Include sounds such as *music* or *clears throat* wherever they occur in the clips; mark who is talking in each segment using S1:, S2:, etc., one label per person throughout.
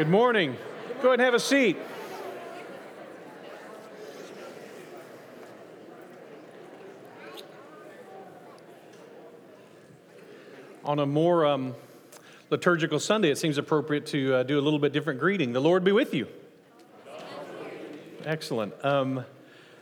S1: Good morning. Go ahead and have a seat. On a more um, liturgical Sunday, it seems appropriate to uh, do a little bit different greeting. The Lord be with you. Excellent. Um,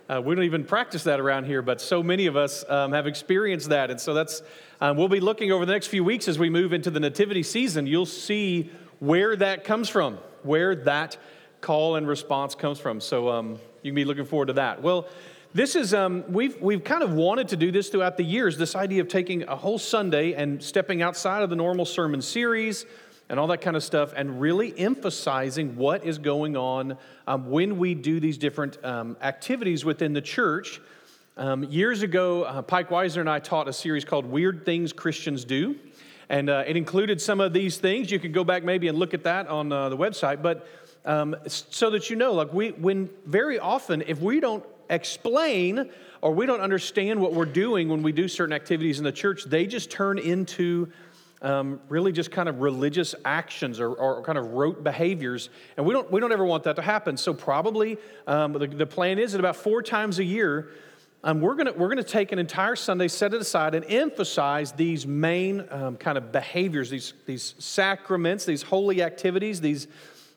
S1: uh, we don't even practice that around here, but so many of us um, have experienced that. And so that's, um, we'll be looking over the next few weeks as we move into the nativity season. You'll see where that comes from, where that call and response comes from. So um, you can be looking forward to that. Well, this is, um, we've, we've kind of wanted to do this throughout the years this idea of taking a whole Sunday and stepping outside of the normal sermon series and all that kind of stuff and really emphasizing what is going on um, when we do these different um, activities within the church. Um, years ago, uh, Pike Weiser and I taught a series called Weird Things Christians Do. And uh, it included some of these things. You could go back maybe and look at that on uh, the website. But um, so that you know, like we, when very often, if we don't explain or we don't understand what we're doing when we do certain activities in the church, they just turn into um, really just kind of religious actions or, or, kind of rote behaviors. And we don't, we don't ever want that to happen. So, probably um, the, the plan is that about four times a year, um, we're going we're gonna take an entire Sunday, set it aside, and emphasize these main um, kind of behaviors, these, these sacraments, these holy activities, these,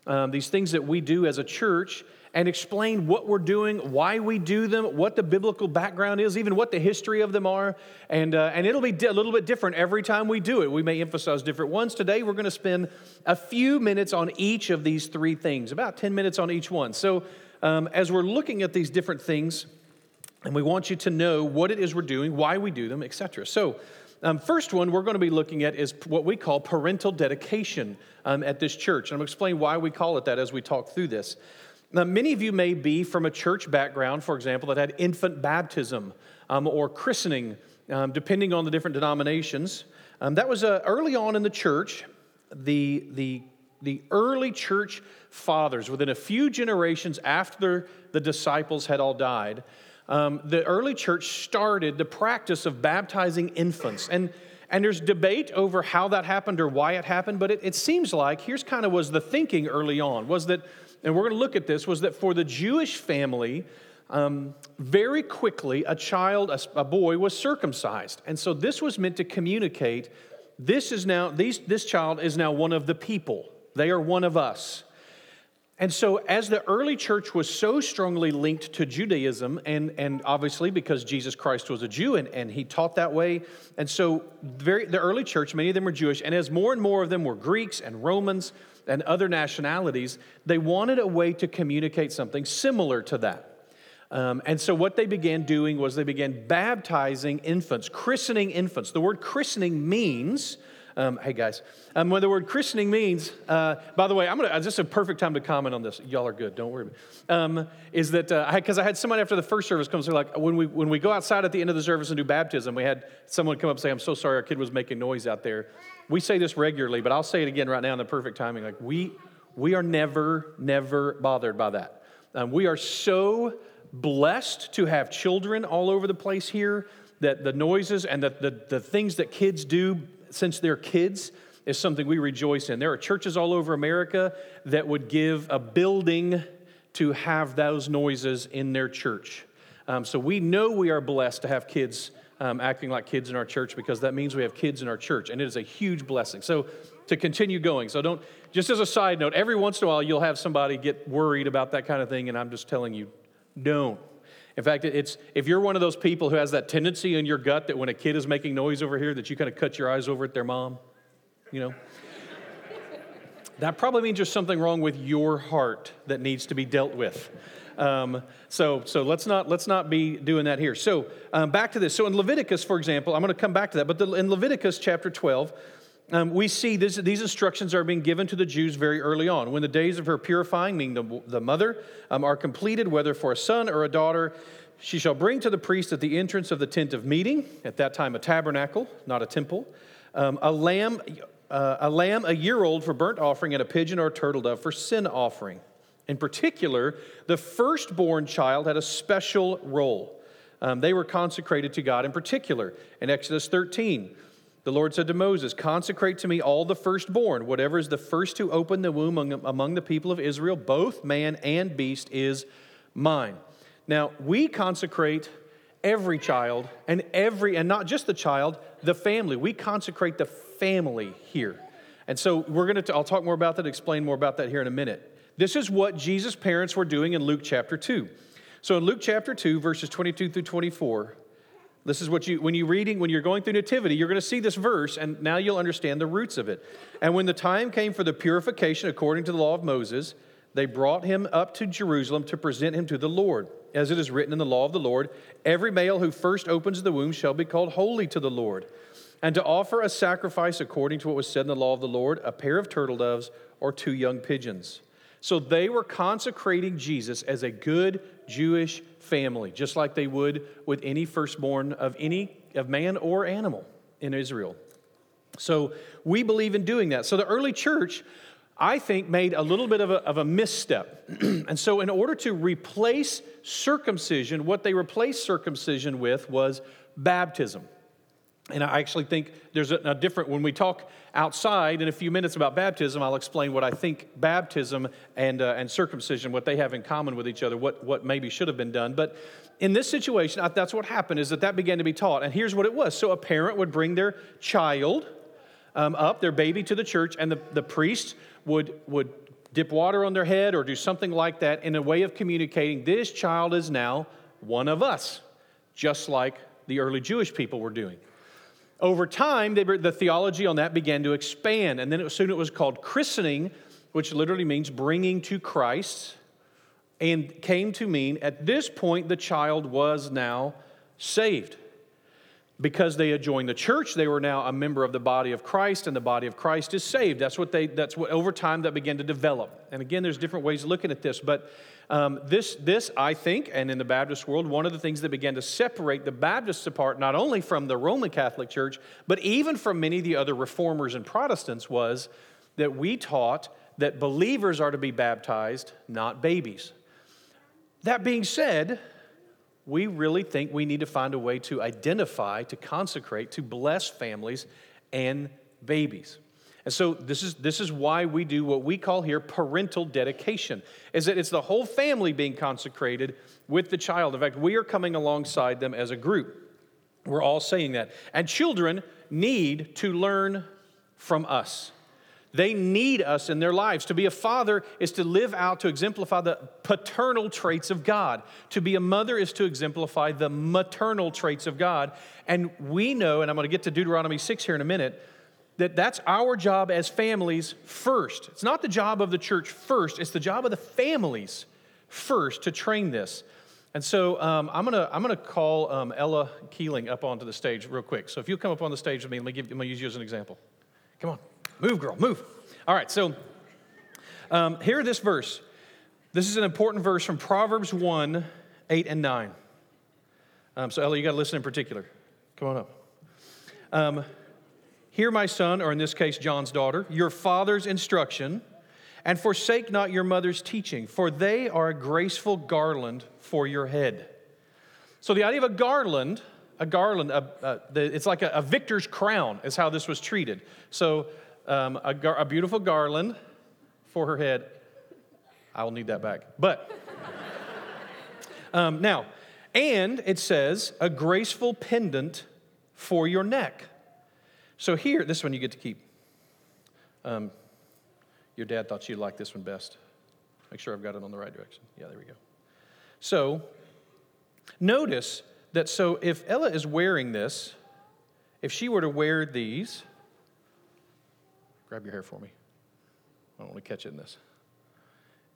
S1: um, these things that we do as a church and explain what we're doing, why we do them, what the biblical background is, even what the history of them are. And, uh, and it'll be a little bit different every time we do it. We may emphasize different ones. Today, we're going to spend a few minutes on each of these three things, about 10 minutes on each one. So, um, as we're looking at these different things, and we want you to know what it is we're doing, why we do them, etc. So, um, first one we're going to be looking at is what we call parental dedication um, at this church. And I'm going to explain why we call it that as we talk through this. Now, many of you may be from a church background, for example, that had infant baptism um, or christening, um, depending on the different denominations. Um, that was uh, early on in the church. The, the, the early church fathers, within a few generations after the disciples had all died, um, the early church started the practice of baptizing infants. And and there's debate over how that happened or why it happened, but it, it seems like here's kind of was the thinking early on was that and we're going to look at this, was that for the Jewish family, um, very quickly a child, a, a, boy, was circumcised. And so this was meant to communicate this is now, these, this child is now one of the people. They are one of us. And so, as the early church was so strongly linked to Judaism, and, and obviously because Jesus Christ was a Jew and, and he taught that way, and so very, the early church, many of them were Jewish, and as more and more of them were Greeks and Romans, and other nationalities, they wanted a way to communicate something similar to that. Um, and so, what they began doing was they began baptizing infants, christening infants. The word christening means, um, hey guys, um, what the word christening means, uh, by the way, I'm gonna, uh, this is a perfect time to comment on this. Y'all are good, don't worry. Um, is that, because uh, I, I, had someone after the first service come say, like, when we, when we go outside at the end of the service and do baptism, we had someone come up and say, I'm so sorry, our kid was making noise out there. We say this regularly, but I'll say it again right now in the perfect timing. Like, we, we are never, never bothered by that. Um, we are so blessed to have children all over the place here that the noises and the, the, the things that kids do since they're kids is something we rejoice in. There are churches all over America that would give a building to have those noises in their church. Um, so we know we are blessed to have kids um, acting like kids in our church because that means we have kids in our church, and it is a huge blessing. So to continue going, so don't, just as a side note, every once in a while you'll have somebody get worried about that kind of thing, and I'm just telling you, don't. In fact, it's if you're one of those people who has that tendency in your gut that when a kid is making noise over here, that you kind of cut your eyes over at their mom, you know. *laughs* that probably means there's something wrong with your heart that needs to be dealt with. Um, so, so let's not let's not be doing that here. So um, back to this. So in Leviticus, for example, I'm going to come back to that. But the, in Leviticus chapter 12, um, we see this, these instructions are being given to the Jews very early on. When the days of her purifying, meaning the, the mother, um, are completed, whether for a son or a daughter, she shall bring to the priest at the entrance of the tent of meeting, at that time a tabernacle, not a temple, um, a lamb, uh, a lamb a year old for burnt offering, and a pigeon or a turtle dove for sin offering. In particular, the firstborn child had a special role. Um, they were consecrated to God in particular. In Exodus 13, The Lord said to Moses, Consecrate to me all the firstborn. Whatever is the first to open the womb among the people of Israel, both man and beast, is mine. Now, we consecrate every child and every, and not just the child, the family. We consecrate the family here. And so we're going to, I'll talk more about that, explain more about that here in a minute. This is what Jesus' parents were doing in Luke chapter 2. So in Luke chapter 2, verses 22 through 24, this is what you, when you're reading, when you're going through Nativity, you're going to see this verse, and now you'll understand the roots of it. And when the time came for the purification according to the law of Moses, they brought him up to Jerusalem to present him to the Lord. As it is written in the law of the Lord, every male who first opens the womb shall be called holy to the Lord. And to offer a sacrifice according to what was said in the law of the Lord, a pair of turtle doves or two young pigeons. So they were consecrating Jesus as a good Jewish family, just like they would with any firstborn of any of man or animal in Israel. So we believe in doing that. So the early church, I think, made a little bit of a, of a misstep. *clears throat* and so, in order to replace circumcision, what they replaced circumcision with was baptism. And I actually think there's a, a, different, when we talk outside in a few minutes about baptism, I'll explain what I think baptism and, uh, and circumcision, what they have in common with each other, what, what maybe should have been done. But in this situation, that's what happened is that that began to be taught. And here's what it was. So a parent would bring their child um, up, their baby to the church, and the, the priest would, would dip water on their head or do something like that in a way of communicating this child is now one of us, just like the early Jewish people were doing. Over time, they, the theology on that began to expand, and then it, soon it was called christening, which literally means bringing to Christ, and came to mean at this point the child was now saved. Because they had joined the church, they were now a member of the body of Christ, and the body of Christ is saved. That's what they, that's what over time that began to develop. And again, there's different ways of looking at this, but um, this, this, I think, and in the Baptist world, one of the things that began to separate the Baptists apart, not only from the Roman Catholic Church, but even from many of the other reformers and Protestants, was that we taught that believers are to be baptized, not babies. That being said, we really think we need to find a way to identify, to consecrate, to bless families and babies. And so this is, this is why we do what we call here parental dedication, is that it's the whole family being consecrated with the child. In fact, we are coming alongside them as a group. We're all saying that. And children need to learn from us. They need us in their lives. To be a father is to live out, to exemplify the paternal traits of God. To be a mother is to exemplify the maternal traits of God. And we know, and I'm going to get to Deuteronomy 6 here in a minute, that that's our job as families first. It's not the job of the church first, it's the job of the families first to train this. And so um, I'm going to I'm gonna call um, Ella Keeling up onto the stage real quick. So if you'll come up on the stage with me, let me, give, let me use you as an example. Come on, move, girl, move. All right, so um, hear this verse. This is an important verse from Proverbs 1 8 and 9. Um, so, Ella, you got to listen in particular. Come on up. Um, Hear, my son, or in this case, John's daughter, your father's instruction, and forsake not your mother's teaching, for they are a graceful garland for your head. So, the idea of a garland, a garland, a, a, the, it's like a, a, victor's crown, is how this was treated. So, um, a, gar, a beautiful garland for her head. I will need that back. But, um, now, and it says, a graceful pendant for your neck. So here, this one you get to keep. Um, your dad thought you'd like this one best. Make sure I've got it on the right direction. Yeah, there we go. So notice that so if Ella is wearing this, if she were to wear these, grab your hair for me. I don't want to catch it in this.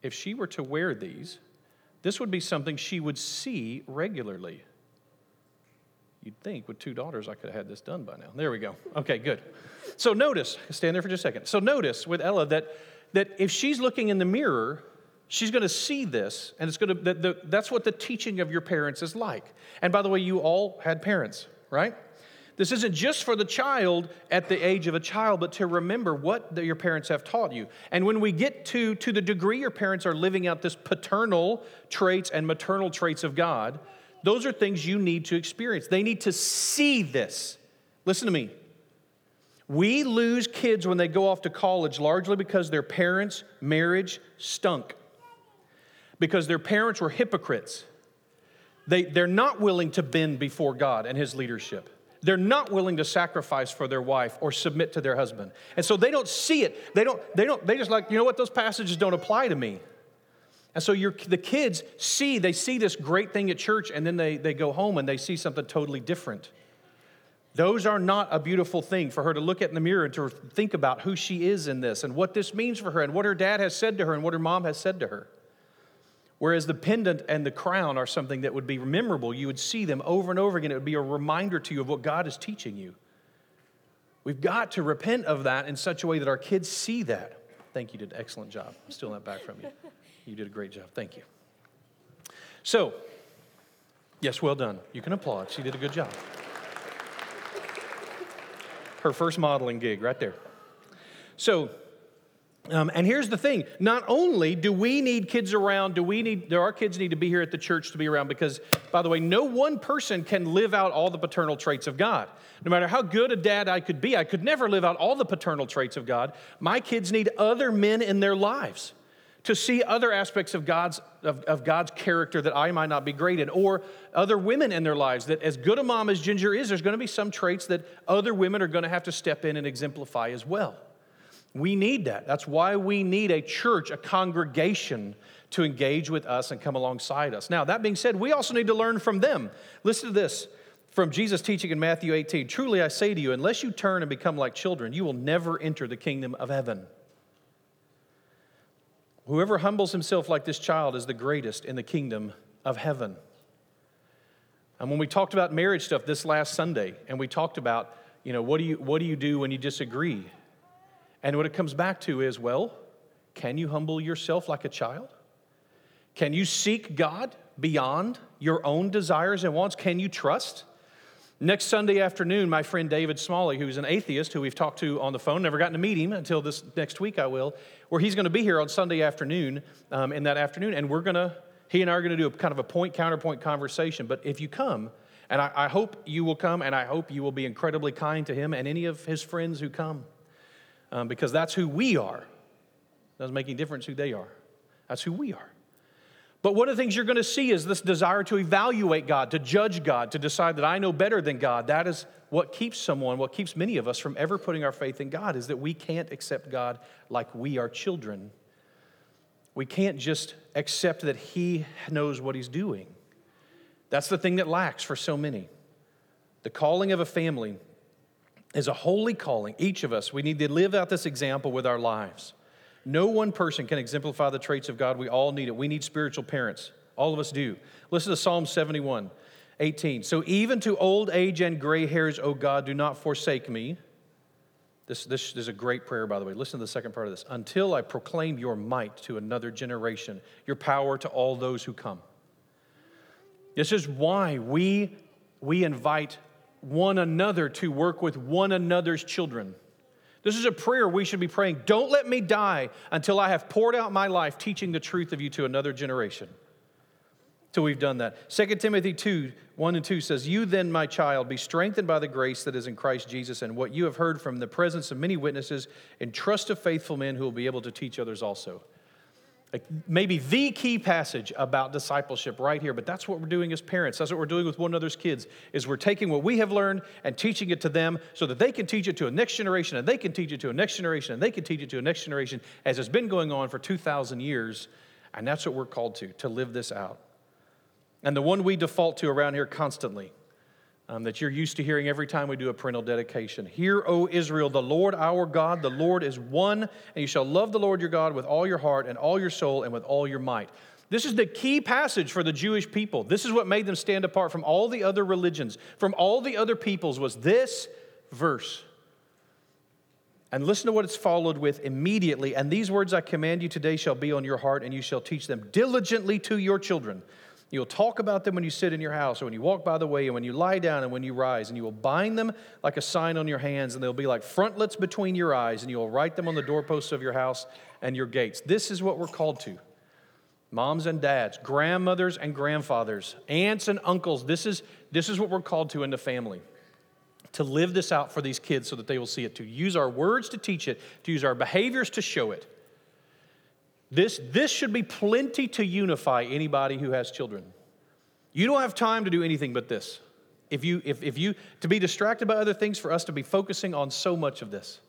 S1: If she were to wear these, this would be something she would see regularly. You'd think with two daughters, I could have had this done by now. There we go. Okay, good. So notice, stand there for just a second. So notice with Ella that, that if she's looking in the mirror, she's going to see this, and it's going to, that the, that's what the teaching of your parents is like. And by the way, you all had parents, right? This isn't just for the child at the age of a child, but to remember what the, your parents have taught you. And when we get to, to the degree your parents are living out this paternal traits and maternal traits of God, those are things you need to experience. They need to see this. Listen to me. We lose kids when they go off to college largely because their parents' marriage stunk, because their parents were hypocrites. They, they're not willing to bend before God and His leadership. They're not willing to sacrifice for their wife or submit to their husband. And so they don't see it. They don't, they don't, they just like, you know what, those passages don't apply to me. And so the kids see, they see this great thing at church, and then they, they go home and they see something totally different. Those are not a beautiful thing for her to look at in the mirror and to think about who she is in this and what this means for her and what her dad has said to her and what her mom has said to her. Whereas the pendant and the crown are something that would be memorable. You would see them over and over again. It would be a reminder to you of what God is teaching you. We've got to repent of that in such a way that our kids see that. Thank you, did an excellent job. I'm stealing that back from you. You did a great job. Thank you. So, yes, well done. You can applaud. She did a good job. Her first modeling gig, right there. So, um, and here's the thing not only do we need kids around, do we need, do our kids need to be here at the church to be around? Because, by the way, no one person can live out all the paternal traits of God. No matter how good a dad I could be, I could never live out all the paternal traits of God. My kids need other men in their lives to see other aspects of God's, of, of God's character that I might not be great in, or other women in their lives that, as good a mom as Ginger is, there's going to be some traits that other women are going to have to step in and exemplify as well. We need that. That's why we need a church, a congregation to engage with us and come alongside us. Now, that being said, we also need to learn from them. Listen to this from Jesus' teaching in Matthew 18 Truly I say to you, unless you turn and become like children, you will never enter the kingdom of heaven. Whoever humbles himself like this child is the greatest in the kingdom of heaven. And when we talked about marriage stuff this last Sunday, and we talked about, you know, what do you, what do, you do when you disagree? And what it comes back to is well, can you humble yourself like a child? Can you seek God beyond your own desires and wants? Can you trust? Next Sunday afternoon, my friend David Smalley, who's an atheist who we've talked to on the phone, never gotten to meet him until this next week, I will, where he's going to be here on Sunday afternoon, um, in that afternoon, and we're going to, he and I are going to do a kind of a point counterpoint conversation. But if you come, and I, I hope you will come, and I hope you will be incredibly kind to him and any of his friends who come um, because that's who we are. Doesn't make any difference who they are. That's who we are. But one of the things you're going to see is this desire to evaluate God, to judge God, to decide that I know better than God. That is what keeps someone, what keeps many of us from ever putting our faith in God, is that we can't accept God like we are children. We can't just accept that He knows what He's doing. That's the thing that lacks for so many. The calling of a family is a holy calling. Each of us, we need to live out this example with our lives. No one person can exemplify the traits of God. We all need it. We need spiritual parents. All of us do. Listen to Psalm 71, 18. So even to old age and gray hairs, O God, do not forsake me. This, this is a great prayer, by the way. Listen to the second part of this. Until I proclaim your might to another generation, your power to all those who come. This is why we, we invite one another to work with one another's children. This is a prayer we should be praying. Don't let me die until I have poured out my life teaching the truth of you to another generation. Till we've done that. 2 Timothy 2 1 and 2 says, You then, my child, be strengthened by the grace that is in Christ Jesus, and what you have heard from the presence of many witnesses, and trust of faithful men who will be able to teach others also maybe the key passage about discipleship right here but that's what we're doing as parents. That's what we're doing with one another's kids is we're taking what we have learned and teaching it to them so that they can teach it to a next generation and they can teach it to a next generation and they can teach it to a next generation as has been going on for 2000 years. And that's what we're called to to live this out. And the one we default to around here constantly um, that you're used to hearing every time we do a parental dedication. Hear, O Israel, the Lord our God, the Lord is one, and you shall love the Lord your God with all your heart and all your soul and with all your might. This is the key passage for the Jewish people. This is what made them stand apart from all the other religions, from all the other peoples, was this verse. And listen to what it's followed with immediately. And these words I command you today shall be on your heart, and you shall teach them diligently to your children You'll talk about them when you sit in your house, or when you walk by the way, and when you lie down, and when you rise. And you will bind them like a sign on your hands, and they'll be like frontlets between your eyes, and you will write them on the doorposts of your house and your gates. This is what we're called to. Moms and dads, grandmothers and grandfathers, aunts and uncles. This is, this is what we're called to in the family. to live this out for these kids so that they will see it, to use our words to teach it, to use our behaviors to show it. This, this should be plenty to unify anybody who has children. You don't have time to do anything but this. If you, if, if you, to be distracted by other things, for us to be focusing on so much of this.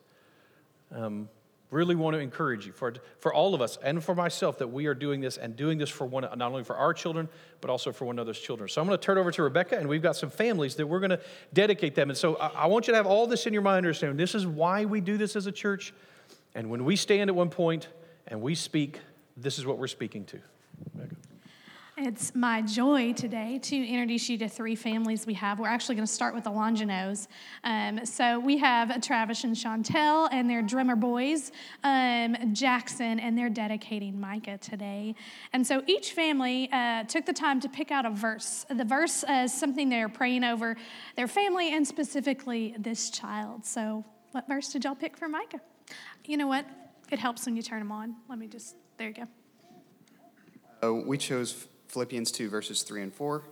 S1: Um, really want to encourage you for, for all of us and for myself that we are doing this and doing this for one not only for our children but also for one another's children so i'm going to turn over to rebecca and we've got some families that we're going to dedicate them and so I, I want you to have all this in your mind understanding this is why we do this as a church and when we stand at one point and we speak this is what we're speaking to.
S2: It's my joy today to introduce you to three families we have. We're actually going to start with the Longinos. Um, so we have Travis and Chantel and their drummer boys, um, Jackson, and they're dedicating Micah today. And so each family uh, took the time to pick out a verse. The verse is something they're praying over their family and specifically this child. So, what verse did y'all pick for Micah? You know what? It helps when you turn them on. Let me just, there you go.
S3: Uh, we chose Philippians 2, verses 3 and 4.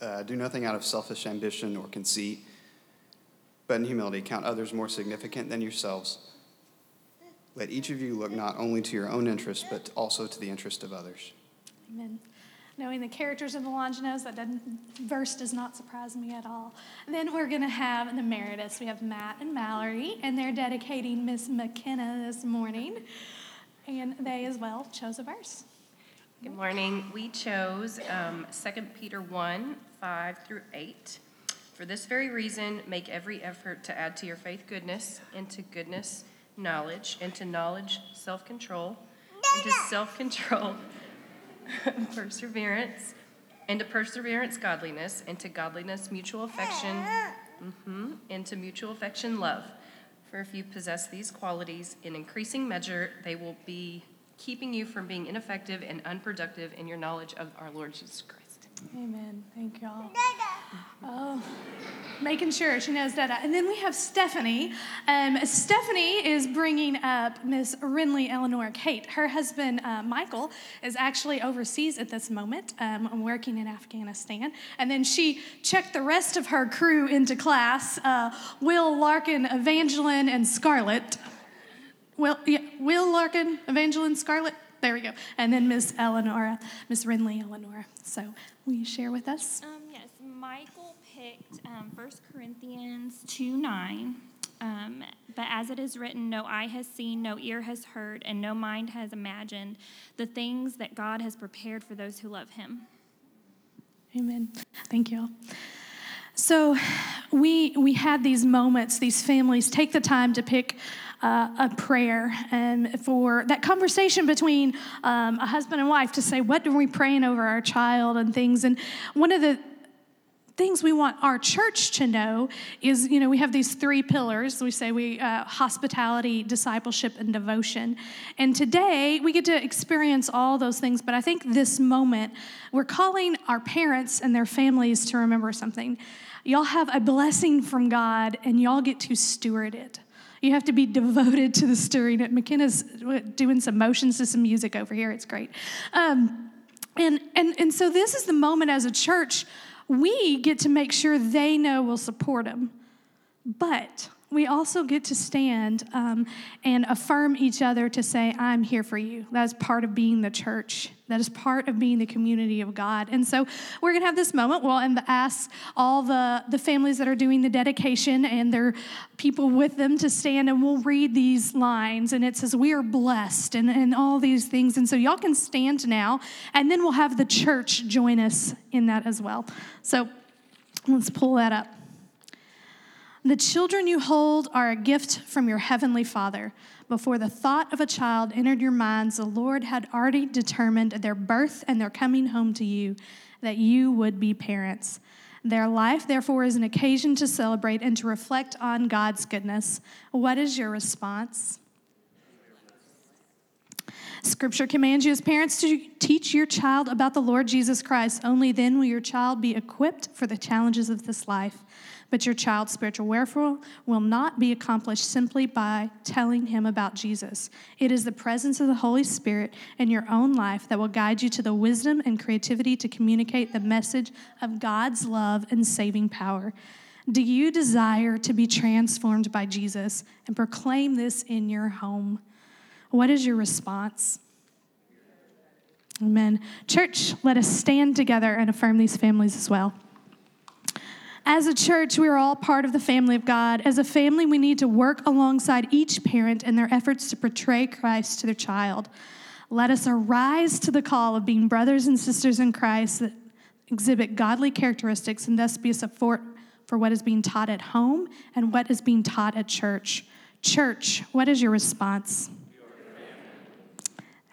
S3: Uh, do nothing out of selfish ambition or conceit, but in humility count others more significant than yourselves. Let each of you look not only to your own interest, but also to the interest of others.
S2: Amen. Knowing the characters of the Longinos, that verse does not surprise me at all. And then we're going to have the Merediths. We have Matt and Mallory, and they're dedicating Miss McKenna this morning. And they as well chose a verse.
S4: Good morning. We chose um, 2 Peter 1 5 through 8. For this very reason, make every effort to add to your faith goodness, into goodness, knowledge, into knowledge, self control, into self control, *laughs* perseverance, into perseverance, godliness, into godliness, mutual affection, mm-hmm, into mutual affection, love. For if you possess these qualities in increasing measure, they will be keeping you from being ineffective and unproductive in your knowledge of our Lord Jesus Christ.
S2: Amen. Thank y'all. Oh, making sure she knows Dada. And then we have Stephanie. Um, Stephanie is bringing up Miss Rinley Eleanor Kate. Her husband, uh, Michael, is actually overseas at this moment, um, working in Afghanistan. And then she checked the rest of her crew into class uh, Will, Larkin, Evangeline, and Scarlett. Will, yeah, Will Larkin, Evangeline Scarlett. There we go. And then Miss Eleanor, Miss Rinley Eleanor. So, will you share with us?
S5: Um, yes, Michael picked um, 1 Corinthians 2 9. Um, but as it is written, no eye has seen, no ear has heard, and no mind has imagined the things that God has prepared for those who love him.
S2: Amen. Thank you all. So we we had these moments, these families take the time to pick uh, a prayer and for that conversation between um, a husband and wife to say, what are we praying over our child? and things. And one of the things we want our church to know is you know we have these three pillars. We say we uh, hospitality discipleship and devotion. And today we get to experience all those things but i think this moment we're calling our parents and their families to remember something. Y'all have a blessing from god and y'all get to steward it you have to be devoted to the stirring. McKenna's doing some motions to some music over here. It's great. Um, and, and, and so this is the moment as a church, we get to make sure they know we'll support them. But we also get to stand um, and affirm each other to say, I'm here for you. That is part of being the church. That is part of being the community of God. And so we're going to have this moment. We'll ask all the, the families that are doing the dedication and their people with them to stand, and we'll read these lines. And it says, We are blessed, and, and all these things. And so y'all can stand now, and then we'll have the church join us in that as well. So let's pull that up. The children you hold are a gift from your heavenly Father. Before the thought of a child entered your minds, the Lord had already determined their birth and their coming home to you, that you would be parents. Their life, therefore, is an occasion to celebrate and to reflect on God's goodness. What is your response? Scripture commands you as parents to teach your child about the Lord Jesus Christ. Only then will your child be equipped for the challenges of this life. But your child's spiritual welfare will not be accomplished simply by telling him about Jesus. It is the presence of the Holy Spirit in your own life that will guide you to the wisdom and creativity to communicate the message of God's love and saving power. Do you desire to be transformed by Jesus and proclaim this in your home? What is your response? Amen. Church, let us stand together and affirm these families as well. As a church, we are all part of the family of God. As a family, we need to work alongside each parent in their efforts to portray Christ to their child. Let us arise to the call of being brothers and sisters in Christ that exhibit godly characteristics and thus be a support for what is being taught at home and what is being taught at church. Church, what is your response?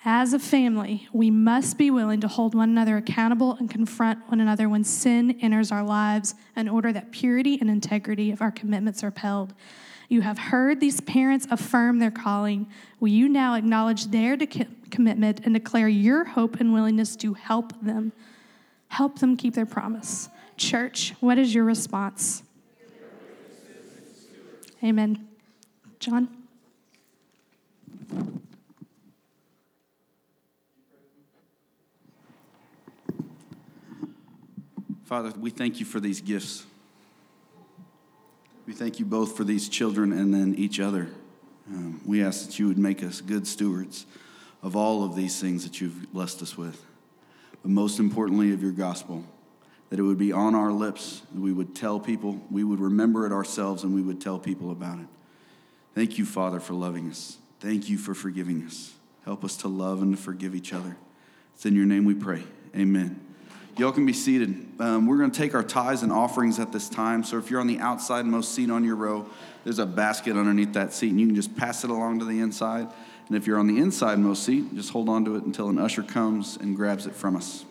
S2: As a family, we must be willing to hold one another accountable and confront one another when sin enters our lives in order that purity and integrity of our commitments are upheld. You have heard these parents affirm their calling. Will you now acknowledge their de- commitment and declare your hope and willingness to help them? Help them keep their promise. Church, what is your response? Amen. John?
S6: Father, we thank you for these gifts. We thank you both for these children and then each other. Um, we ask that you would make us good stewards of all of these things that you've blessed us with, but most importantly, of your gospel, that it would be on our lips, that we would tell people, we would remember it ourselves, and we would tell people about it. Thank you, Father, for loving us. Thank you for forgiving us. Help us to love and to forgive each other. It's in your name we pray. Amen. Y'all can be seated. Um, we're going to take our tithes and offerings at this time. So if you're on the outside most seat on your row, there's a basket underneath that seat, and you can just pass it along to the inside. And if you're on the inside most seat, just hold on to it until an usher comes and grabs it from us.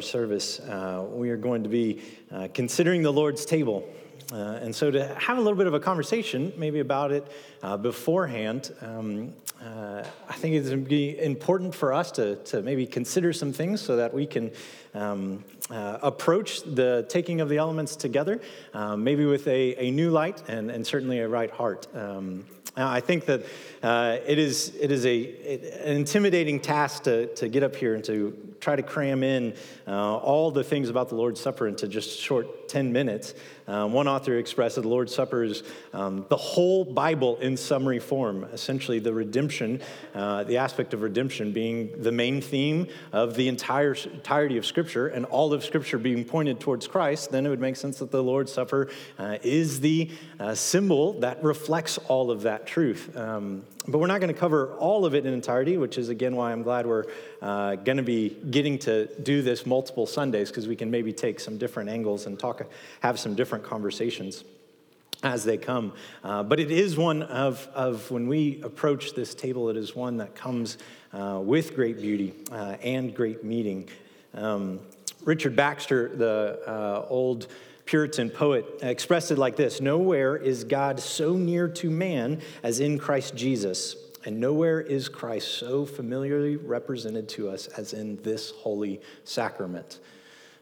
S7: Service, uh, we are going to be uh, considering the Lord's table. Uh, and so, to have a little bit of a conversation, maybe about it uh, beforehand, um, uh, I think it's be important for us to, to maybe consider some things so that we can um, uh, approach the taking of the elements together, maybe with a, a new light and, and certainly a right heart. Um, Uh, I think that uh, it is, it is a, an intimidating task to, to get up here and to try to cram in uh, all the things about the Lord's Supper into just short 10 minutes. Uh, one author expressed that the Lord's Supper is um, the whole Bible in summary form, essentially, the redemption, uh, the aspect of redemption being the main theme of the entire entirety of Scripture, and all of Scripture being pointed towards Christ. Then it would make sense that the Lord's Supper uh, is the uh, symbol that reflects all of that truth. Um, but we're not going to cover all of it in entirety, which is again why I'm glad we're uh, going to be getting to do this multiple Sundays because we can maybe take some different angles and talk, have some different conversations as they come. Uh, but it is one of, of, when we approach this table, it is one that comes uh, with great beauty uh, and great meaning. Um, Richard Baxter, the uh, old Puritan poet, expressed it like this Nowhere is God so near to man as in Christ Jesus, and nowhere is Christ so familiarly represented to us as in this holy sacrament.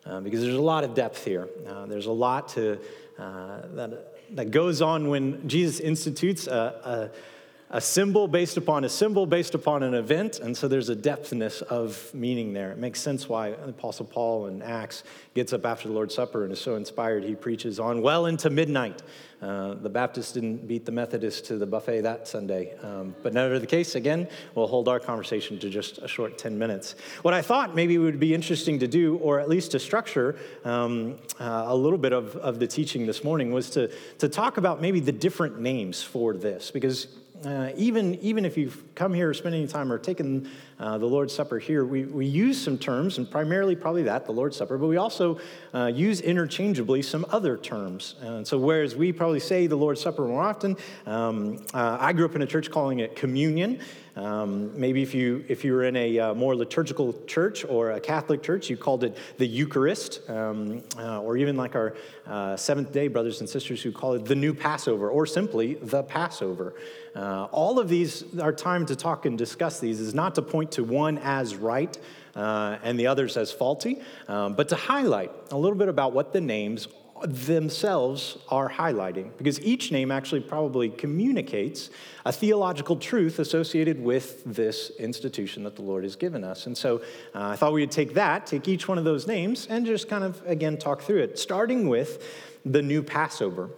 S7: Uh, because there's a lot of depth here. Uh, there's a lot to, uh, that, that goes on when Jesus institutes a, a a symbol based upon a symbol based upon an event, and so there's a depthness of meaning there. It makes sense why Apostle Paul in Acts gets up after the Lord's Supper and is so inspired. He preaches on well into midnight. Uh, the Baptists didn't beat the Methodists to the buffet that Sunday. Um, but never the case, again, we'll hold our conversation to just a short 10 minutes. What I thought maybe would be interesting to do, or at least to structure um, uh, a little bit of, of the teaching this morning, was to, to talk about maybe the different names for this. Because uh, even, even if you've come here, spent any time, or taken uh, the Lord's Supper here, we, we use some terms, and primarily probably that, the Lord's Supper, but we also uh, use interchangeably some other terms. And so, whereas we probably say the Lord's Supper more often, um, uh, I grew up in a church calling it communion. Um, maybe if you, if you were in a uh, more liturgical church or a Catholic church, you called it the Eucharist, um, uh, or even like our uh, Seventh day brothers and sisters who call it the new Passover, or simply the Passover. Uh, all of these, our time to talk and discuss these is not to point to one as right uh, and the others as faulty, um, but to highlight a little bit about what the names themselves are highlighting because each name actually probably communicates a theological truth associated with this institution that the Lord has given us. And so uh, I thought we would take that, take each one of those names, and just kind of again talk through it, starting with the new Passover.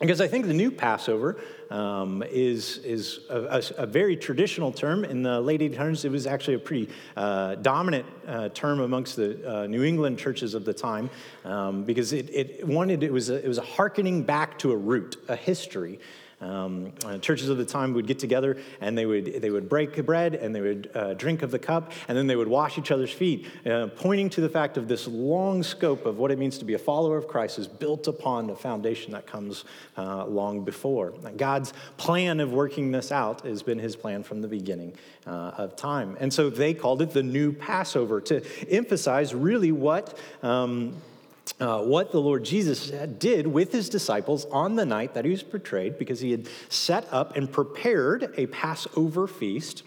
S7: Because I think the new Passover um, is, is a, a, a, very traditional term. In the late 1800s, it was actually a pretty uh, dominant uh, term amongst the uh, New England churches of the time um, because it, it wanted, it was, a, it was a hearkening back to a root, a history. Um, uh, churches of the time would get together and they would, they would break bread and they would uh, drink of the cup and then they would wash each other's feet, uh, pointing to the fact of this long scope of what it means to be a follower of Christ is built upon a foundation that comes uh, long before. God's plan of working this out has been his plan from the beginning uh, of time. And so they called it the new Passover to emphasize really what. Um, uh, what the Lord Jesus did with his disciples on the night that he was betrayed, because he had set up and prepared a Passover feast.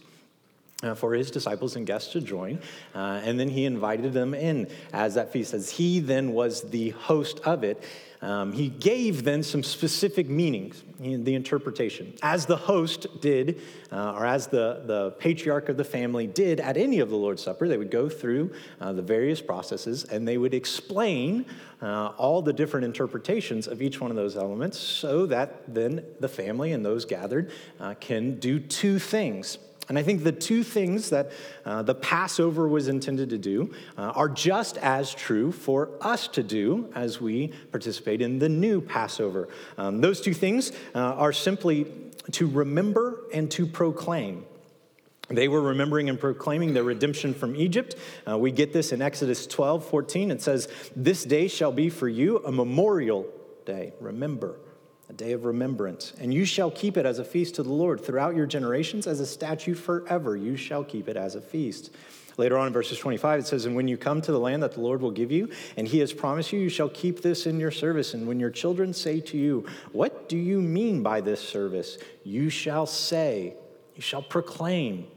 S7: Uh, for his disciples and guests to join. Uh, and then he invited them in as that feast, as he then was the host of it. Um, he gave then some specific meanings in the interpretation, as the host did, uh, or as the, the patriarch of the family did at any of the Lord's Supper. They would go through uh, the various processes and they would explain uh, all the different interpretations of each one of those elements so that then the family and those gathered uh, can do two things and I think the two things that uh, the Passover was intended to do uh, are just as true for us to do as we participate in the new Passover. Um, those two things uh, are simply to remember and to proclaim. They were remembering and proclaiming their redemption from Egypt. Uh, we get this in Exodus 12 14. It says, This day shall be for you a memorial day. Remember a day of remembrance. And you shall keep it as a feast to the Lord throughout your generations, as a statute forever. You shall keep it as a feast. Later on in verses 25, it says, And when you come to the land that the Lord will give you, and he has promised you, you shall keep this in your service. And when your children say to you, What do you mean by this service? You shall say, You shall proclaim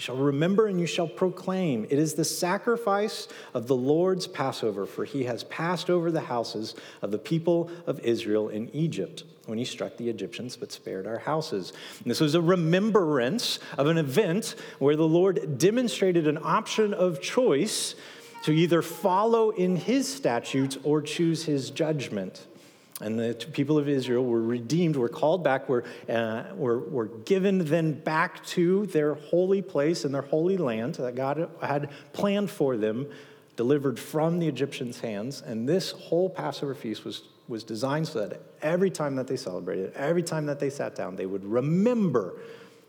S7: You shall remember and you shall proclaim. It is the sacrifice of the Lord's Passover, for he has passed over the houses of the people of Israel in Egypt when he struck the Egyptians but spared our houses. And this was a remembrance of an event where the Lord demonstrated an option of choice to either follow in his statutes or choose his judgment. And the people of Israel were redeemed, were called back, were, uh, were, were given then back to their holy place and their holy land that God had planned for them, delivered from the Egyptians' hands. And this whole Passover feast was, was designed so that every time that they celebrated, every time that they sat down, they would remember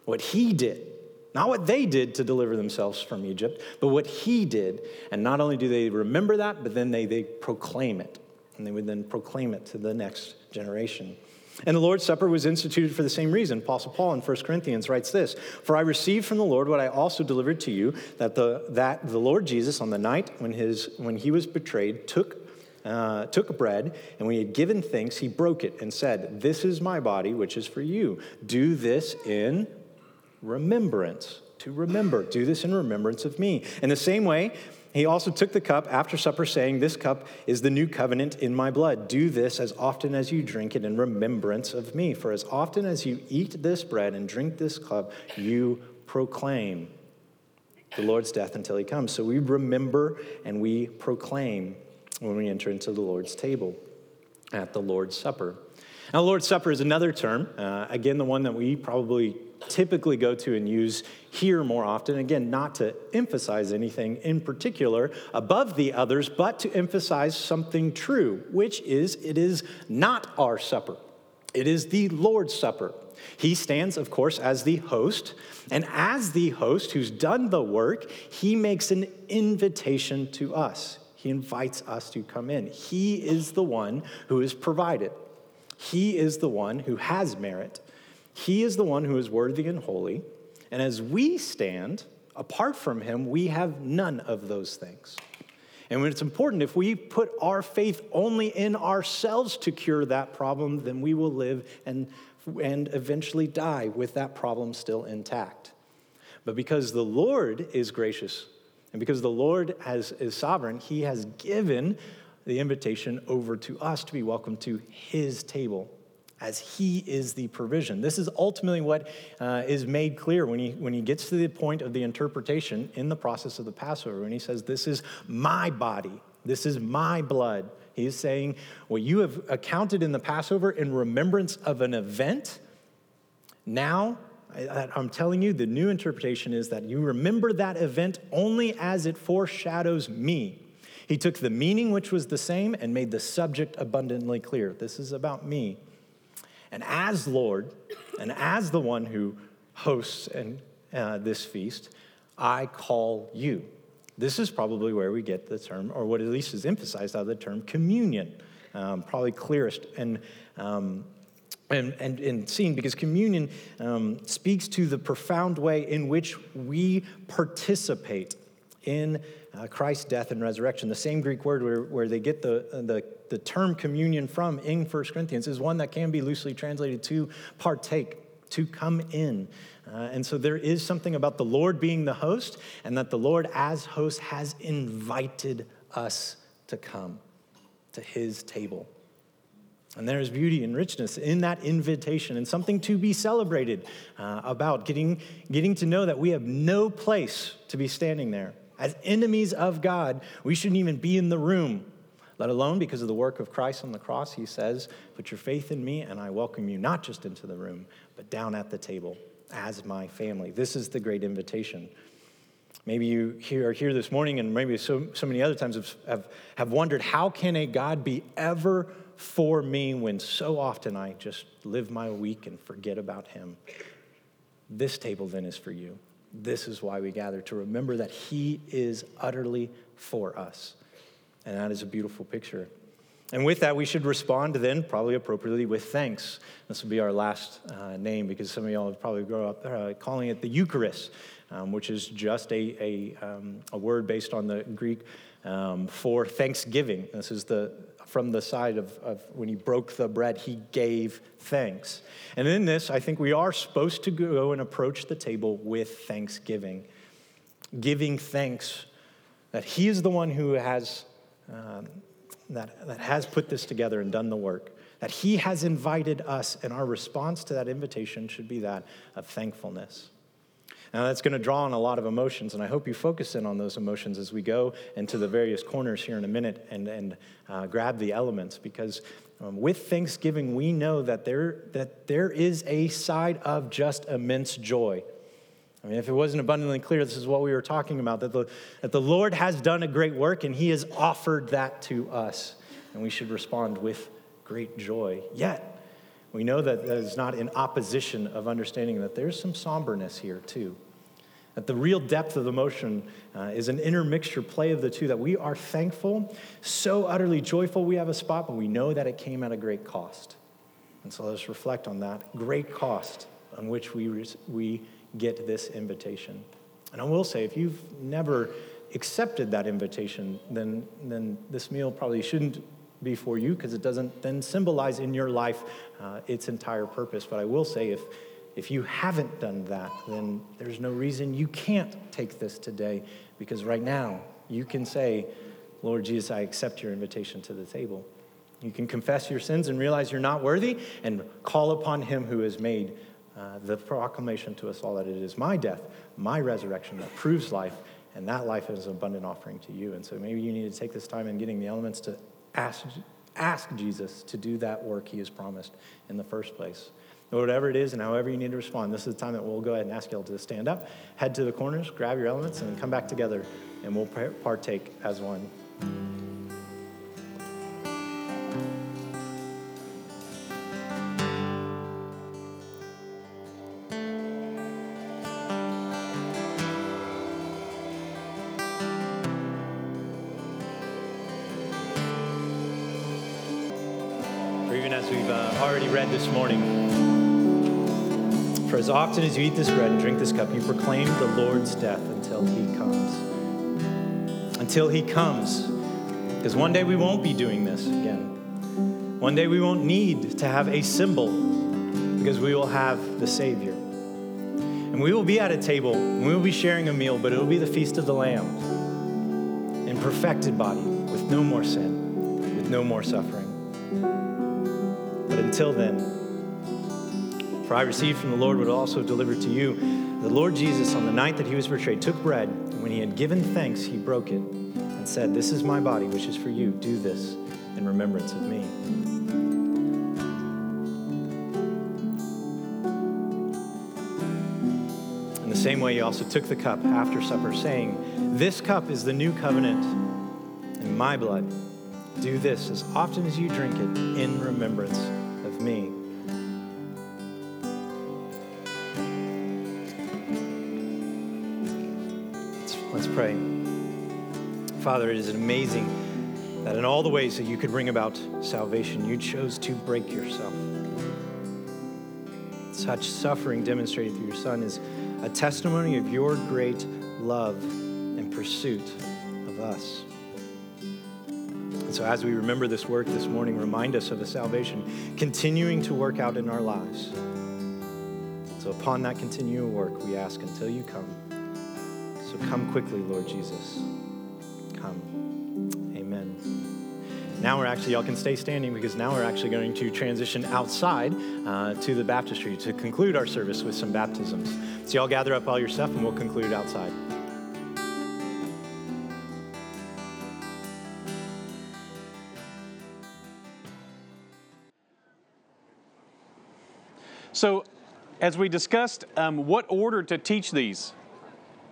S7: what He did. Not what they did to deliver themselves from Egypt, but what He did. And not only do they remember that, but then they, they proclaim it and they would then proclaim it to the next generation. And the Lord's Supper was instituted for the same reason. Apostle Paul in 1 Corinthians writes this For I received from the Lord what I also delivered to you, that the, that the Lord Jesus, on the night when, his, when he was betrayed, took, uh, took bread, and when he had given thanks, he broke it and said, This is my body, which is for you. Do this in remembrance. To remember. Do this in remembrance of me. In the same way, he also took the cup after supper, saying, This cup is the new covenant in my blood. Do this as often as you drink it in remembrance of me. For as often as you eat this bread and drink this cup, you proclaim the Lord's death until he comes. So we remember and we proclaim when we enter into the Lord's table at the Lord's Supper. Now, the Lord's Supper is another term, uh, again, the one that we probably typically go to and use here more often. Again, not to emphasize anything in particular above the others, but to emphasize something true, which is it is not our supper, it is the Lord's Supper. He stands, of course, as the host. And as the host who's done the work, he makes an invitation to us. He invites us to come in. He is the one who is provided. He is the one who has merit. He is the one who is worthy and holy. And as we stand, apart from him, we have none of those things. And when it's important, if we put our faith only in ourselves to cure that problem, then we will live and, and eventually die with that problem still intact. But because the Lord is gracious and because the Lord has, is sovereign, he has given the invitation over to us to be welcome to his table as he is the provision. This is ultimately what uh, is made clear when he, when he gets to the point of the interpretation in the process of the Passover, when he says, This is my body, this is my blood. He is saying, What you have accounted in the Passover in remembrance of an event, now I'm telling you, the new interpretation is that you remember that event only as it foreshadows me. He took the meaning, which was the same, and made the subject abundantly clear. This is about me. And as Lord, and as the one who hosts uh, this feast, I call you. This is probably where we get the term, or what at least is emphasized out of the term communion, um, probably clearest and, um, and, and, and seen because communion um, speaks to the profound way in which we participate in uh, Christ's death and resurrection. The same Greek word where, where they get the, the, the term communion from in 1 Corinthians is one that can be loosely translated to partake, to come in. Uh, and so there is something about the Lord being the host, and that the Lord, as host, has invited us to come to his table. And there is beauty and richness in that invitation and something to be celebrated uh, about getting, getting to know that we have no place to be standing there. As enemies of God, we shouldn't even be in the room, let alone because of the work of Christ on the cross. He says, Put your faith in me, and I welcome you not just into the room, but down at the table as my family. This is the great invitation. Maybe you are here this morning, and maybe so, so many other times have, have, have wondered how can a God be ever for me when so often I just live my week and forget about him? This table then is for you. This is why we gather, to remember that He is utterly for us. And that is a beautiful picture. And with that, we should respond then, probably appropriately, with thanks. This will be our last uh, name because some of y'all have probably grown up uh, calling it the Eucharist, um, which is just a, a, um, a, word based on the Greek um, for thanksgiving. This is the from the side of, of when he broke the bread, he gave thanks. And in this, I think we are supposed to go and approach the table with thanksgiving. giving thanks that He is the one who has, um, that, that has put this together and done the work, that He has invited us, and our response to that invitation should be that of thankfulness. Now, that's going to draw on a lot of emotions, and I hope you focus in on those emotions as we go into the various corners here in a minute and, and uh, grab the elements, because um, with Thanksgiving, we know that there, that there is a side of just immense joy. I mean, if it wasn't abundantly clear, this is what we were talking about that the, that the Lord has done a great work and He has offered that to us. And we should respond with great joy. Yet, we know that that is not in opposition of understanding that there's some somberness here, too. That the real depth of emotion uh, is an intermixture play of the two, that we are thankful, so utterly joyful we have a spot, but we know that it came at a great cost. And so let's reflect on that great cost on which we, we get this invitation. And I will say, if you've never accepted that invitation, then, then this meal probably shouldn't be for you because it doesn't then symbolize in your life uh, its entire purpose. But I will say, if, if you haven't done that, then there's no reason you can't take this today because right now you can say, Lord Jesus, I accept your invitation to the table. You can confess your sins and realize you're not worthy and call upon him who has made uh, the proclamation to us all that it is my death, my resurrection that proves life, and that life is an abundant offering to you. And so maybe you need to take this time in getting the elements to ask, ask Jesus to do that work he has promised in the first place. Whatever it is and however you need to respond, this is the time that we'll go ahead and ask you all to stand up, head to the corners, grab your elements, and come back together, and we'll partake as one. Often as you eat this bread and drink this cup, you proclaim the Lord's death until he comes. Until he comes. Because one day we won't be doing this again. One day we won't need to have a symbol because we will have the Savior. And we will be at a table, and we will be sharing a meal, but it will be the Feast of the Lamb in perfected body with no more sin, with no more suffering. But until then, for I received from the Lord what also delivered to you. The Lord Jesus, on the night that he was betrayed, took bread, and when he had given thanks, he broke it and said, This is my body, which is for you. Do this in remembrance of me. In the same way, he also took the cup after supper, saying, This cup is the new covenant in my blood. Do this as often as you drink it in remembrance of me. Pray. Father, it is amazing that in all the ways that you could bring about salvation, you chose to break yourself. Such suffering demonstrated through your Son is a testimony of your great love and pursuit of us. And so, as we remember this work this morning, remind us of the salvation continuing to work out in our lives. So, upon that continual work, we ask until you come. Come quickly, Lord Jesus. Come. Amen. Now we're actually, y'all can stay standing because now we're actually going to transition outside uh, to the baptistry to conclude our service with some baptisms. So, y'all gather up all your stuff and we'll conclude outside.
S1: So, as we discussed, um, what order to teach these?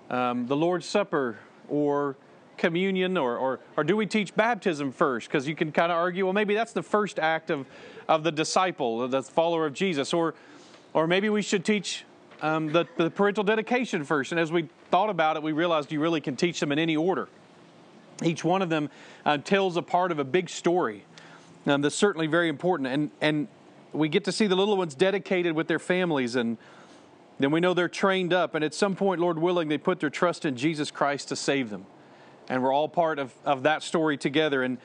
S1: Um, the Lord's Supper or communion, or, or, or do we teach baptism first? Because you can kind of argue, well, maybe that's the first act of, of the disciple, the follower of Jesus. Or, or maybe we should teach um, the, the parental dedication first. And as we thought about it, we realized you really can teach them in any order. Each one of them uh, tells a part of a big story um, that's certainly very important. And, and we get to see the little ones dedicated with their families and then we know they're trained up and at some point lord willing they put their trust in jesus christ to save them and we're all part of, of that story together and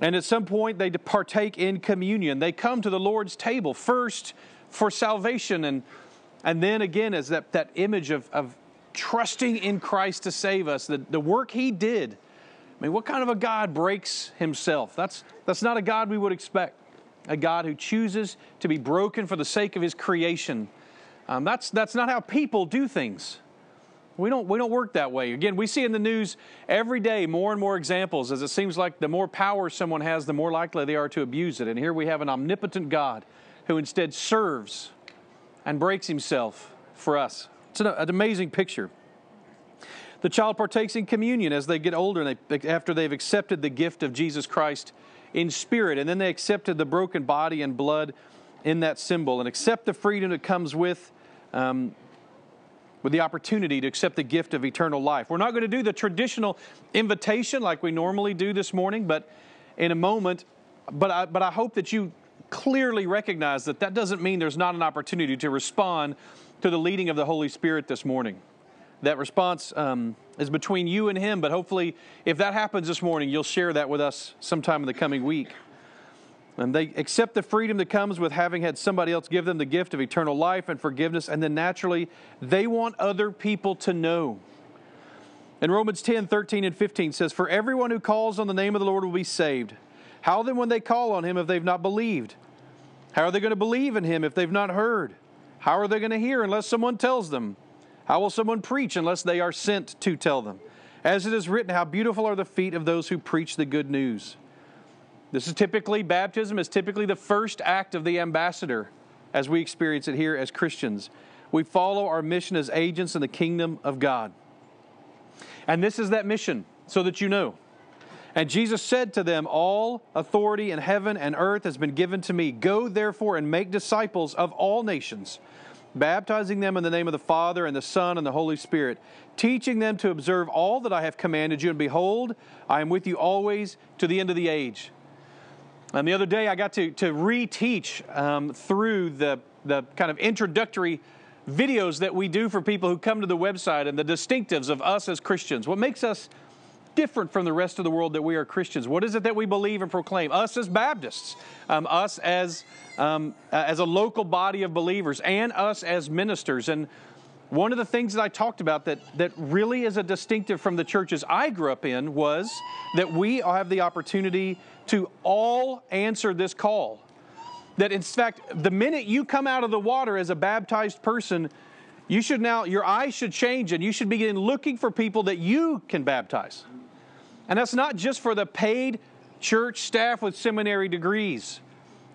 S1: and at some point they partake in communion they come to the lord's table first for salvation and and then again as that, that image of, of trusting in Christ to save us, the, the work He did. I mean, what kind of a God breaks Himself? That's, that's not a God we would expect. A God who chooses to be broken for the sake of His creation. Um, that's, that's not how people do things. We don't, we don't work that way. Again, we see in the news every day more and more examples as it seems like the more power someone has, the more likely they are to abuse it. And here we have an omnipotent God who instead serves and breaks himself for us. It's an, an amazing picture. The child partakes in communion as they get older and they, after they've accepted the gift of Jesus Christ in spirit. And then they accepted the broken body and blood in that symbol and accept the freedom that comes with um, with the opportunity to accept the gift of eternal life. We're not going to do the traditional invitation like we normally do this morning, but in a moment, but I, but I hope that you clearly recognize that that doesn't mean there's not an opportunity to respond to the leading of the Holy Spirit this morning. That response um, is between you and Him, but hopefully, if that happens this morning, you'll share that with us sometime in the coming week. And they accept the freedom that comes with having had somebody else give them the gift of eternal life and forgiveness. And then naturally, they want other people to know. And Romans 10 13 and 15 says, For everyone who calls on the name of the Lord will be saved. How then, when they call on him, if they've not believed? How are they going to believe in him if they've not heard? How are they going to hear unless someone tells them? How will someone preach unless they are sent to tell them? As it is written, How beautiful are the feet of those who preach the good news. This is typically, baptism is typically the first act of the ambassador as we experience it here as Christians. We follow our mission as agents in the kingdom of God. And this is that mission, so that you know. And Jesus said to them, All authority in heaven and earth has been given to me. Go therefore and make disciples of all nations, baptizing them in the name of the Father and the Son and the Holy Spirit, teaching them to observe all that I have commanded you. And behold, I am with you always to the end of the age. And the other day, I got to, to reteach um, through the, the kind of introductory videos that we do for people who come to the website and the distinctives of us as Christians. What makes us different from the rest of the world that we are Christians? What is it that we believe and proclaim? Us as Baptists, um, us as, um, as a local body of believers, and us as ministers. And one of the things that I talked about that, that really is a distinctive from the churches I grew up in was that we have the opportunity to all answer this call. That in fact, the minute you come out of the water as a baptized person, you should now, your eyes should change and you should begin looking for people that you can baptize. And that's not just for the paid church staff with seminary degrees.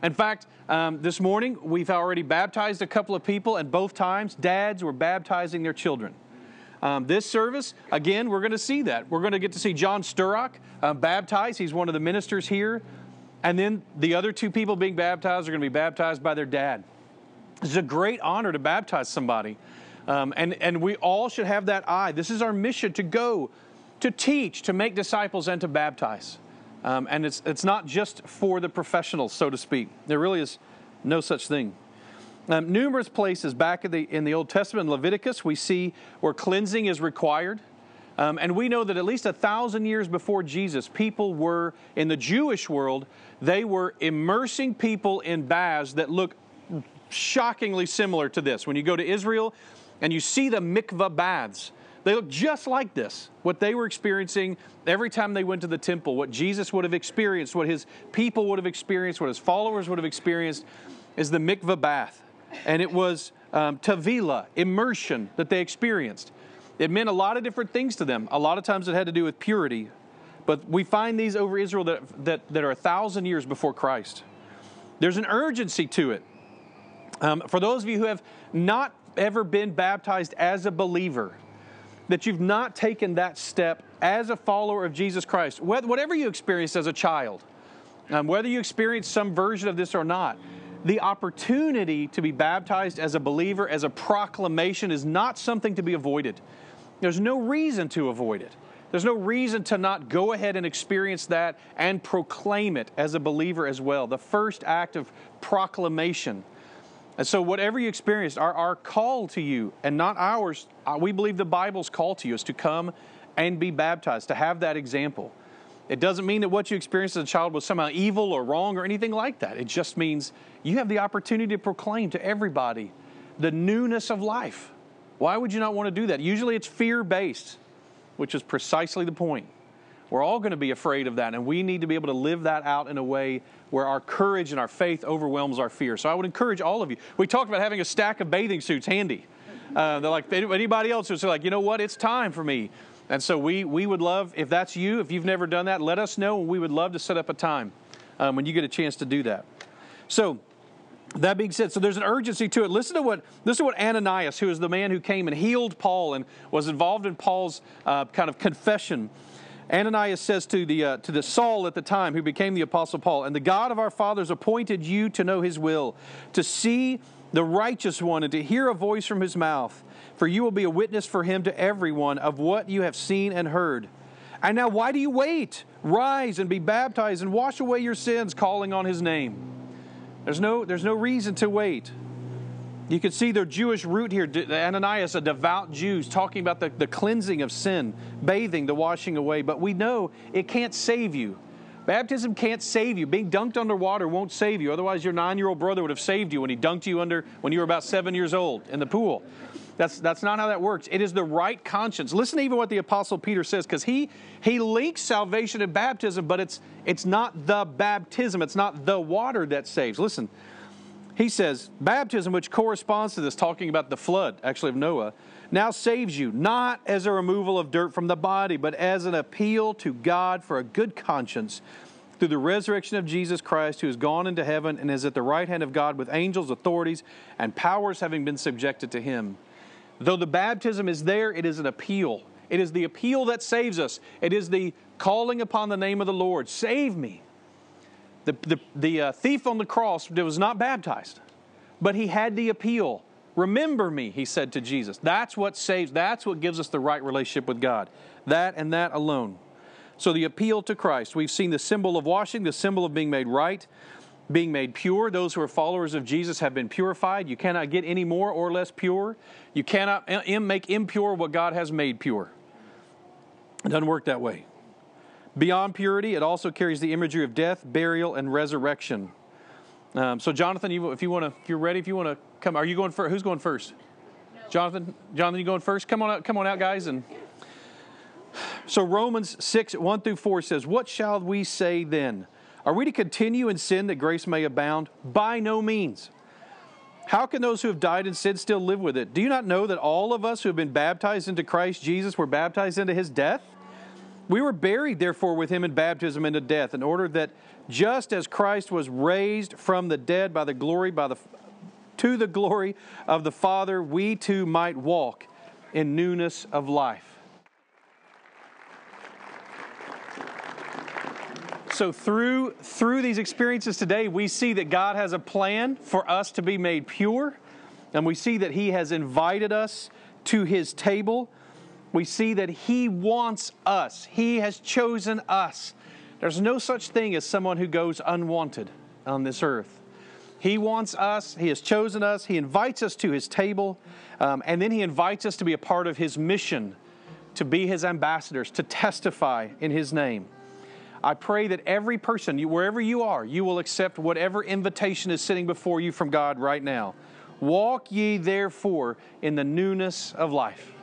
S1: In fact, um, this morning we've already baptized a couple of people, and both times dads were baptizing their children. Um, this service, again, we're going to see that. We're going to get to see John Sturrock uh, baptized. He's one of the ministers here. And then the other two people being baptized are going to be baptized by their dad. It's a great honor to baptize somebody. Um, and, and we all should have that eye. This is our mission to go, to teach, to make disciples, and to baptize. Um, and it's, it's not just for the professionals, so to speak. There really is no such thing. Um, numerous places back in the, in the Old Testament, Leviticus, we see where cleansing is required. Um, and we know that at least a thousand years before Jesus, people were, in the Jewish world, they were immersing people in baths that look shockingly similar to this. When you go to Israel and you see the mikvah baths, they look just like this. What they were experiencing every time they went to the temple, what Jesus would have experienced, what his people would have experienced, what his followers would have experienced, is the mikvah bath and it was um, tavila, immersion that they experienced. It meant a lot of different things to them. A lot of times it had to do with purity. But we find these over Israel that, that, that are a thousand years before Christ. There's an urgency to it. Um, for those of you who have not ever been baptized as a believer, that you've not taken that step as a follower of Jesus Christ, whatever you experienced as a child, um, whether you experienced some version of this or not, the opportunity to be baptized as a believer, as a proclamation, is not something to be avoided. There's no reason to avoid it. There's no reason to not go ahead and experience that and proclaim it as a believer as well. The first act of proclamation. And so, whatever you experienced, our, our call to you, and not ours, uh, we believe the Bible's call to you is to come and be baptized, to have that example. It doesn't mean that what you experienced as a child was somehow evil or wrong or anything like that. It just means you have the opportunity to proclaim to everybody the newness of life. Why would you not want to do that? Usually it's fear based, which is precisely the point. We're all going to be afraid of that, and we need to be able to live that out in a way where our courage and our faith overwhelms our fear. So I would encourage all of you. We talked about having a stack of bathing suits handy. Uh, they're like anybody else who's like, you know what, it's time for me. And so we, we would love, if that's you, if you've never done that, let us know, we would love to set up a time um, when you get a chance to do that. So, that being said, so there's an urgency to it. Listen to what listen to what Ananias, who is the man who came and healed Paul and was involved in Paul's uh, kind of confession. Ananias says to the uh, to the Saul at the time, who became the apostle Paul, and the God of our fathers appointed you to know His will, to see the righteous one, and to hear a voice from His mouth. For you will be a witness for Him to everyone of what you have seen and heard. And now, why do you wait? Rise and be baptized and wash away your sins, calling on His name. There's no, there's no reason to wait. You can see the Jewish root here. Ananias, a devout Jew, is talking about the, the cleansing of sin, bathing, the washing away. But we know it can't save you. Baptism can't save you. Being dunked under water won't save you. Otherwise, your nine year old brother would have saved you when he dunked you under when you were about seven years old in the pool. That's, that's not how that works. It is the right conscience. Listen to even what the Apostle Peter says, because he, he links salvation and baptism, but it's, it's not the baptism, it's not the water that saves. Listen, he says, baptism, which corresponds to this, talking about the flood, actually, of Noah, now saves you, not as a removal of dirt from the body, but as an appeal to God for a good conscience through the resurrection of Jesus Christ, who has gone into heaven and is at the right hand of God with angels, authorities, and powers having been subjected to him. Though the baptism is there, it is an appeal. It is the appeal that saves us. It is the calling upon the name of the Lord. Save me. The, the, the uh, thief on the cross was not baptized, but he had the appeal. Remember me, he said to Jesus. That's what saves, that's what gives us the right relationship with God. That and that alone. So the appeal to Christ. We've seen the symbol of washing, the symbol of being made right being made pure. Those who are followers of Jesus have been purified. You cannot get any more or less pure. You cannot make impure what God has made pure. It doesn't work that way. Beyond purity, it also carries the imagery of death, burial, and resurrection. Um, so, Jonathan, if you want to, if you're ready, if you want to come, are you going first? Who's going first? No. Jonathan, Jonathan, you going first? Come on out, come on out, guys. And *sighs* so, Romans six one through four says, "What shall we say then?" Are we to continue in sin that grace may abound? By no means. How can those who have died in sin still live with it? Do you not know that all of us who have been baptized into Christ Jesus were baptized into his death? We were buried, therefore, with him in baptism into death, in order that just as Christ was raised from the dead by the glory, by the, to the glory of the Father, we too might walk in newness of life. So through through these experiences today, we see that God has a plan for us to be made pure, and we see that he has invited us to his table. We see that he wants us. He has chosen us. There's no such thing as someone who goes unwanted on this earth. He wants us, He has chosen us, He invites us to His table, um, and then He invites us to be a part of His mission, to be His ambassadors, to testify in His name. I pray that every person, wherever you are, you will accept whatever invitation is sitting before you from God right now. Walk ye therefore in the newness of life.